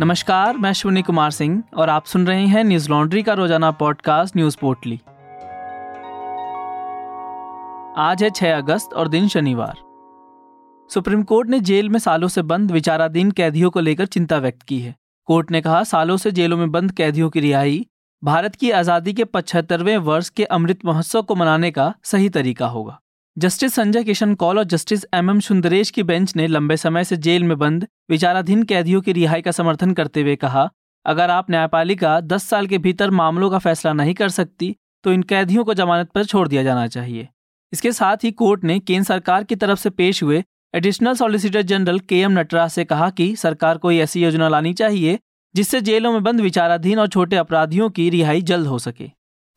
नमस्कार, मैं अश्विनी कुमार सिंह और आप सुन रहे हैं न्यूज़ लॉन्ड्री का रोज़ाना पॉडकास्ट न्यूज़ पोर्टली। आज है 6 अगस्त और दिन शनिवार। सुप्रीम कोर्ट ने जेल में सालों से बंद विचाराधीन कैदियों को लेकर चिंता व्यक्त की है। कोर्ट ने कहा, सालों से जेलों में बंद कैदियों की रिहाई भारत की आज़ादी के पचहत्तरवें वर्ष के अमृत महोत्सव को मनाने का सही तरीका होगा। जस्टिस संजय किशन कौल और जस्टिस एम एम सुंदरेश की बेंच ने लंबे समय से जेल में बंद, विचाराधीन कैदियों की रिहाई का समर्थन करते हुए कहा, अगर आप न्यायपालिका 10 साल के भीतर मामलों का फैसला नहीं कर सकती तो इन कैदियों को जमानत पर छोड़ दिया जाना चाहिए। इसके साथ ही कोर्ट ने केंद्र सरकार की तरफ़ से पेश हुए एडिशनल सॉलिसिटर जनरल के एम नटराज से कहा कि सरकार को ऐसी योजना लानी चाहिए, जिससे जेलों में बंद विचाराधीन और छोटे अपराधियों की रिहाई जल्द हो सके।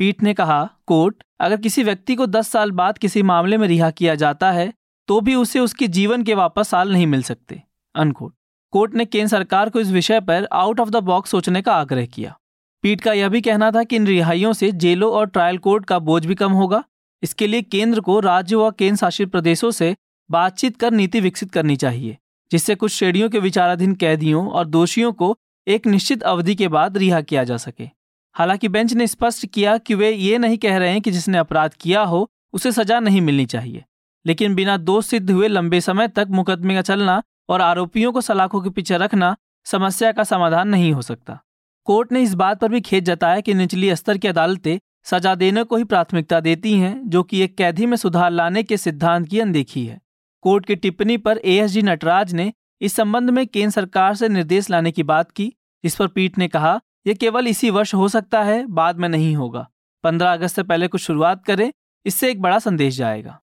पीठ ने कहा कोर्ट अगर किसी व्यक्ति को 10 साल बाद किसी मामले में रिहा किया जाता है तो भी उसे उसके जीवन के वापस साल नहीं मिल सकते. अनकोट। कोर्ट ने केंद्र सरकार को इस विषय पर आउट ऑफ़ द बॉक्स सोचने का आग्रह किया। पीठ का यह भी कहना था कि इन रिहाइयों से जेलों और ट्रायल कोर्ट का बोझ भी कम होगा। इसके लिए केंद्र को राज्य व केंद्र शासित प्रदेशों से बातचीत कर नीति विकसित करनी चाहिए, जिससे कुछ श्रेणियों के विचाराधीन कैदियों और दोषियों को एक निश्चित अवधि के बाद रिहा किया जा सके। हालाँकि बेंच ने स्पष्ट किया कि वे ये नहीं कह रहे हैं कि जिसने अपराध किया हो, उसे सजा नहीं मिलनी चाहिए। लेकिन बिना दोष सिद्ध हुए लंबे समय तक मुकदमे का चलना और आरोपियों को सलाखों के पीछे रखना समस्या का समाधान नहीं हो सकता। कोर्ट ने इस बात पर भी खेद जताया कि निचली स्तर की अदालतें सजा देने को ही प्राथमिकता देती हैं, जो कि एक कैदी में सुधार लाने के सिद्धांत की अनदेखी है। कोर्ट की टिप्पणी पर एएसजी नटराज ने इस संबंध में केंद्र सरकार से निर्देश लाने की बात की इस पर पीठ ने कहा यह केवल इसी वर्ष हो सकता है, बाद में नहीं होगा। पंद्रह अगस्त से पहले कुछ शुरुआत करें, इससे एक बड़ा संदेश जाएगा।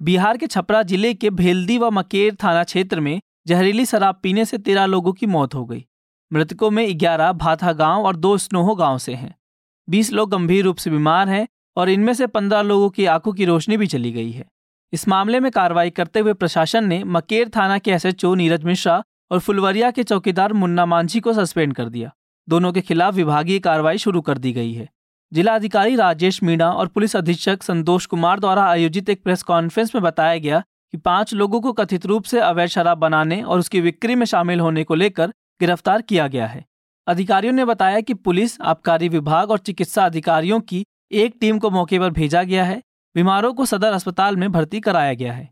बिहार के छपरा ज़िले के भेल्दी व मकेर थाना क्षेत्र में जहरीली शराब पीने से तेरह लोगों की मौत हो गई। मृतकों में ग्यारह भाथा गाँव और दो स्नोहो गाँव से हैं। बीस लोग गंभीर रूप से बीमार हैं और इनमें से पंद्रह लोगों की आँखों की रोशनी भी चली गई है। इस मामले में कार्रवाई करते हुए प्रशासन ने मकेर थाना के एसएचओ नीरज मिश्रा और फुलवरिया के चौकीदार मुन्ना मांझी को सस्पेंड कर दिया। दोनों के खिलाफ विभागीय कार्रवाई शुरू कर दी गई है। जिला अधिकारी राजेश मीणा और पुलिस अधीक्षक संतोष कुमार द्वारा आयोजित एक प्रेस कॉन्फ्रेंस में बताया गया कि पाँच लोगों को कथित रूप से अवैध शराब बनाने और उसकी बिक्री में शामिल होने को लेकर गिरफ़्तार किया गया है। अधिकारियों ने बताया कि पुलिस, आबकारी विभाग और चिकित्सा अधिकारियों की एक टीम को मौके पर भेजा गया है। बीमारों को सदर अस्पताल में भर्ती कराया गया है।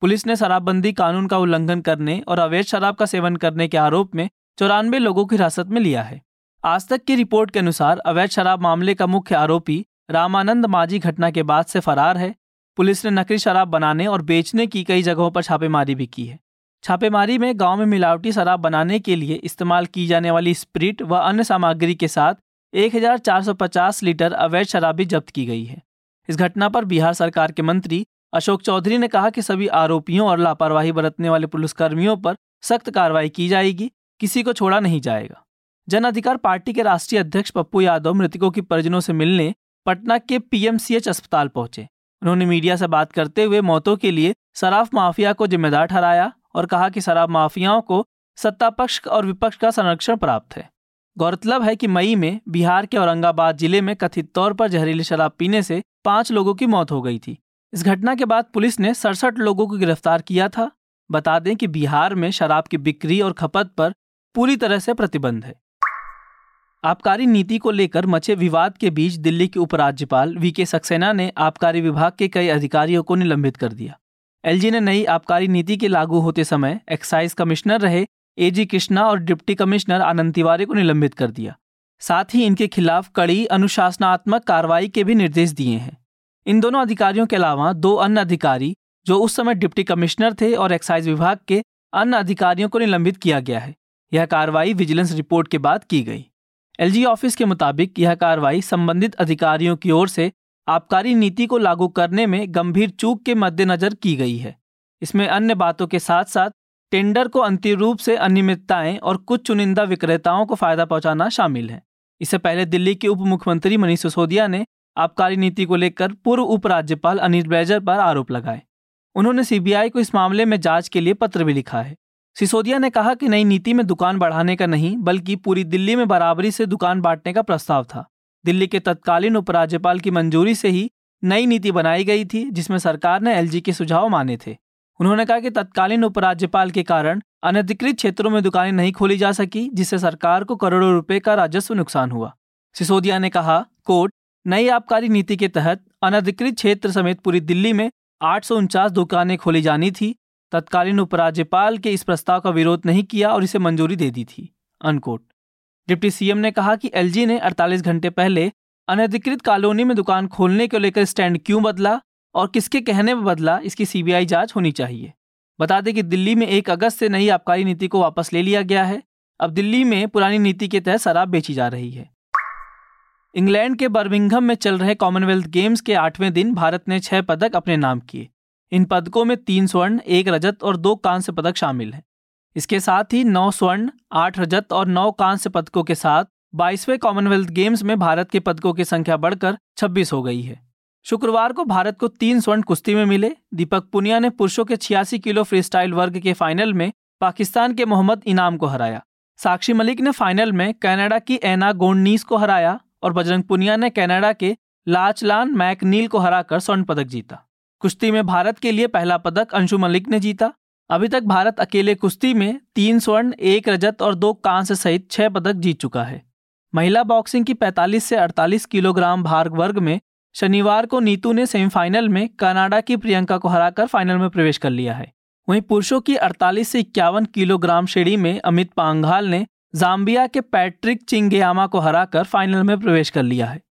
पुलिस ने शराबबंदी कानून का उल्लंघन करने और अवैध शराब का सेवन करने के आरोप में चौरानवे लोगों की हिरासत में लिया है। आज तक की रिपोर्ट के अनुसार अवैध शराब मामले का मुख्य आरोपी रामानंद माजी घटना के बाद से फरार है। पुलिस ने नकली शराब बनाने और बेचने की कई जगहों पर छापेमारी भी की है। छापेमारी में गाँव में मिलावटी शराब बनाने के लिए इस्तेमाल की जाने वाली स्प्रिट व अन्य सामग्री के साथ 1450 लीटर अवैध शराब भी जब्त की गई है। इस घटना पर बिहार सरकार के मंत्री अशोक चौधरी ने कहा कि सभी आरोपियों और लापरवाही बरतने वाले पुलिसकर्मियों पर सख्त कार्रवाई की जाएगी, किसी को छोड़ा नहीं जाएगा। जन अधिकार पार्टी के राष्ट्रीय अध्यक्ष पप्पू यादव मृतकों के परिजनों से मिलने पटना के पीएमसीएच अस्पताल पहुँचे। उन्होंने मीडिया से बात करते हुए मौतों के लिए शराब माफिया को जिम्मेदार ठहराया और कहा कि शराब माफियाओं को सत्ता पक्ष और विपक्ष का संरक्षण प्राप्त है। गौरतलब है कि मई में बिहार के औरंगाबाद ज़िले में कथित तौर पर जहरीली शराब पीने से पाँच लोगों की मौत हो गई थी। इस घटना के बाद पुलिस ने सड़सठ लोगों को गिरफ़्तार किया था। बता दें कि बिहार में शराब की बिक्री और खपत पर पूरी तरह से प्रतिबंध है। आबकारी नीति को लेकर मचे विवाद के बीच दिल्ली के उपराज्यपाल वी के सक्सेना ने आबकारी विभाग के कई अधिकारियों को निलंबित कर दिया। एलजी ने नई आबकारी नीति के लागू होते समय एक्साइज कमिश्नर रहे, एजी कृष्णा और डिप्टी कमिश्नर आनंद तिवारी को निलंबित कर दिया। साथ ही इनके खिलाफ कड़ी अनुशासनात्मक कार्रवाई के भी निर्देश दिए हैं। इन दोनों अधिकारियों के अलावा दो अन्य अधिकारी, जो उस समय डिप्टी कमिश्नर थे और एक्साइज विभाग के अन्य अधिकारियों को निलंबित किया गया है। यह कार्रवाई विजिलेंस रिपोर्ट के बाद की गई। एलजी ऑफ़िस के मुताबिक यह कार्रवाई संबंधित अधिकारियों की ओर से आबकारी नीति को लागू करने में गंभीर चूक के मद्देनजर की गई है। इसमें अन्य बातों के साथ साथ टेंडर को अंतिम रूप से अनियमितताएँ और कुछ चुनिंदा विक्रेताओं को फ़ायदा पहुंचाना शामिल है। इससे पहले दिल्ली के उप मुख्यमंत्री मनीष सिसोदिया ने आबकारी नीति को लेकर पूर्व उपराज्यपाल अनिल बैजर पर आरोप लगाए। उन्होंने सीबीआई को इस मामले में जाँच के लिए पत्र भी लिखा है। सिसोदिया ने कहा कि नई नीति में दुकान बढ़ाने का नहीं, बल्कि पूरी दिल्ली में बराबरी से दुकान बांटने का प्रस्ताव था। दिल्ली के तत्कालीन उपराज्यपाल की मंजूरी से ही नई नीति बनाई गई थी, जिसमें सरकार ने एलजी के सुझाव माने थे। उन्होंने कहा कि तत्कालीन उपराज्यपाल के कारण अनधिकृत क्षेत्रों में दुकानें नहीं खोली जा सकी, जिससे सरकार को करोड़ों रुपए का राजस्व नुकसान हुआ। सिसोदिया ने कहा, कोर्ट, नई आबकारी नीति के तहत अनधिकृत क्षेत्र समेत पूरी दिल्ली में आठ सौ उनचास दुकानें खोली जानी थी तत्कालीन उपराज्यपाल के इस प्रस्ताव का विरोध नहीं किया और इसे मंजूरी दे दी थी। अनकोट डिप्टी सीएम ने कहा कि एलजी ने 48 घंटे पहले अनधिकृत कॉलोनी में दुकान खोलने को लेकर स्टैंड क्यों बदला और किसके कहने में बदला, इसकी सीबीआई जाँच होनी चाहिए। बता दें कि दिल्ली में एक अगस्त से नई आबकारी नीति को वापस ले लिया गया है। अब दिल्ली में पुरानी नीति के तहत शराब बेची जा रही है। इंग्लैंड के बर्मिंघम में चल रहे कॉमनवेल्थ गेम्स के आठवें दिन भारत ने छह पदक अपने नाम किए। इन पदकों में तीन स्वर्ण, एक रजत और दो कांस्य पदक शामिल हैं। इसके साथ ही नौ स्वर्ण, आठ रजत और नौ कांस्य पदकों के साथ बाईसवें कॉमनवेल्थ गेम्स में भारत के पदकों की संख्या बढ़कर 26 हो गई है। शुक्रवार को भारत को तीन स्वर्ण कुश्ती में मिले। दीपक पुनिया ने पुरुषों के छियासी किलो फ्रीस्टाइल वर्ग के फाइनल में पाकिस्तान के मोहम्मद इनाम को हराया। साक्षी मलिक ने फाइनल में कनाडा की एना गोंडनीस को हराया और बजरंग पुनिया ने कनाडा के लाचलान मैकनील को हराकर स्वर्ण पदक जीता। कुश्ती में भारत के लिए पहला पदक अंशु मलिक ने जीता। अभी तक भारत अकेले कुश्ती में तीन स्वर्ण, एक रजत और दो कांस्य सहित छह पदक जीत चुका है। महिला बॉक्सिंग की 45 से 48 किलोग्राम भार वर्ग में शनिवार को नीतू ने सेमीफाइनल में कनाडा की प्रियंका को हराकर फाइनल में प्रवेश कर लिया है। वहीं पुरुषों की 48 से इक्यावन किलोग्राम श्रेणी में अमित पांघाल ने जाम्बिया के पैट्रिक चिंगेयामा को हराकर फाइनल में प्रवेश कर लिया है।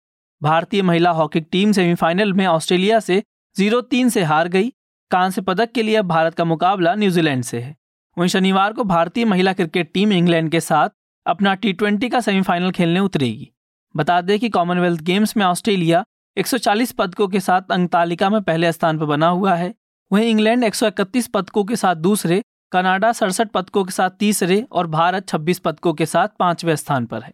भारतीय महिला हॉकी टीम सेमीफाइनल में ऑस्ट्रेलिया से ज़ीरो तीन से हार गई। कांस्य पदक के लिए अब भारत का मुकाबला न्यूजीलैंड से है। वहीं शनिवार को भारतीय महिला क्रिकेट टीम इंग्लैंड के साथ अपना टी का सेमीफाइनल खेलने उतरेगी। बता दें कि कॉमनवेल्थ गेम्स में ऑस्ट्रेलिया 140 पदकों के साथ अंक तालिका में पहले स्थान पर बना हुआ है। वहीं इंग्लैंड 131 पदकों के साथ दूसरे, कनाडा सड़सठ पदकों के साथ तीसरे और भारत 26 पदकों के साथ पाँचवें स्थान पर है।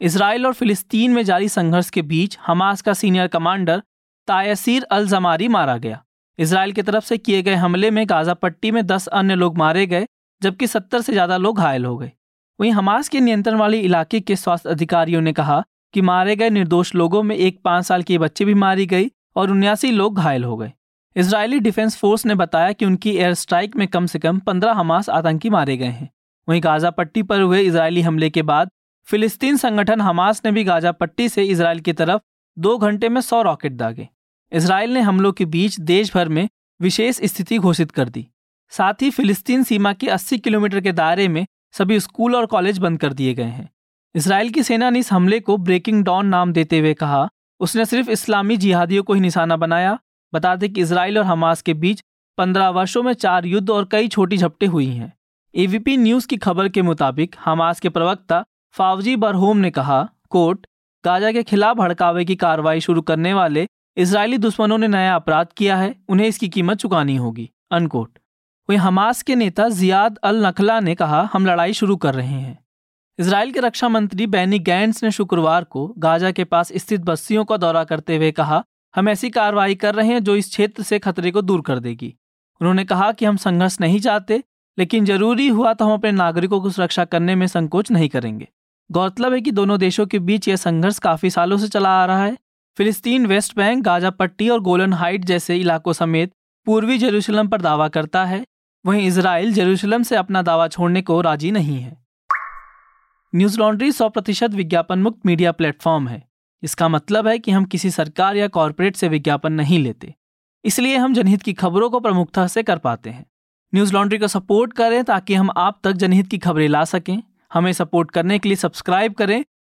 इसराइल और फिलिस्तीन में जारी संघर्ष के बीच हमास का senior commander Taysir al Jamari मारा गया। इसराइल की तरफ़ से किए गए हमले में गाजा पट्टी में दस अन्य लोग मारे गए, जबकि सत्तर से ज़्यादा लोग घायल हो गए। वहीं हमास के नियंत्रण वाले इलाके के स्वास्थ्य अधिकारियों ने कहा कि मारे गए निर्दोष लोगों में एक पाँच साल की बच्ची भी मारी गई और उन्यासी लोग घायल हो गए। इसराइली डिफेंस फोर्स ने बताया कि उनकी एयर स्ट्राइक में कम से कम पंद्रह हमास आतंकी मारे गए हैं। वहीं गाजा पट्टी पर हुए इसराइली हमले के बाद फिलिस्तीन संगठन हमास ने भी गाजा पट्टी से इसराइल की तरफ़ दो घंटे में सौ रॉकेट दागे। इसराइल ने हमलों के बीच देश भर में विशेष स्थिति घोषित कर दी। साथ ही फिलिस्तीन सीमा के 80 किलोमीटर के दायरे में सभी स्कूल और कॉलेज बंद कर दिए गए हैं। इसराइल की सेना ने इस हमले को ब्रेकिंग डॉन नाम देते हुए कहा। उसने सिर्फ़ इस्लामी जिहादियों को ही निशाना बनाया। बता दें कि इसराइल और हमास के बीच पंद्रह वर्षों में चार युद्ध और कई छोटी झपटे हुई हैं। एवीपी न्यूज़ की खबर के मुताबिक हमास के प्रवक्ता फावजी बरहोम ने कहा, कोर्ट, गाजा के खिलाफ भड़कावे की कार्रवाई शुरू करने वाले इसराइली दुश्मनों ने नया अपराध किया है, उन्हें इसकी कीमत चुकानी होगी। अनकोट। वहीं हमास के नेता जियाद अल नखला ने कहा, हम लड़ाई शुरू कर रहे हैं। इसराइल के रक्षा मंत्री बैनी गैंड्स ने शुक्रवार को गाजा के पास स्थित बस्तियों का दौरा करते हुए कहा, हम ऐसी कार्रवाई कर रहे हैं जो इस क्षेत्र से खतरे को दूर कर देगी। उन्होंने कहा कि हम संघर्ष नहीं चाहते, लेकिन ज़रूरी हुआ तो हम अपने नागरिकों को सुरक्षा करने में संकोच नहीं करेंगे। गौरतलब है कि दोनों देशों के बीच यह संघर्ष काफ़ी सालों से चला आ रहा है। फिलिस्तीन, वेस्ट बैंक, गाजा पट्टी और गोलन हाइट जैसे इलाकों समेत पूर्वी जेरूशलम पर दावा करता है। वहीं इसराइल जेरूशलम से अपना दावा छोड़ने को राज़ी नहीं है। न्यूज़ लॉन्ड्री सौ प्रतिशत विज्ञापन मुक्त मीडिया प्लेटफॉर्म है। इसका मतलब है कि हम किसी सरकार या कॉरपोरेट से विज्ञापन नहीं लेते। इसलिए हम जनहित की खबरों को प्रमुखता से कर पाते हैं। न्यूज़ लॉन्ड्री को सपोर्ट करें ताकि हम आप तक जनहित की खबरें ला सकें। हमें सपोर्ट करने के लिए सब्सक्राइब करें